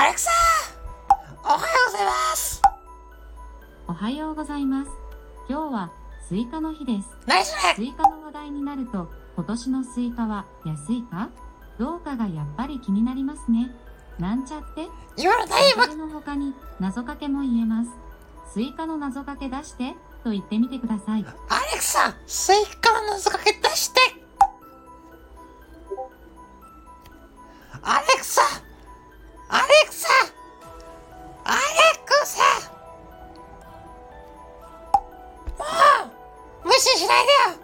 アレクサおはようございます。おはようございます。今日はスイカの日です。何それ？スイカの話題になると今年のスイカは安いか？どうかがやっぱり気になりますね。なんちゃって？今。の大変の他に謎かけも言えます。スイカの謎かけ出して？と言ってみてください。アレクサスイカの謎かけ出して。right here.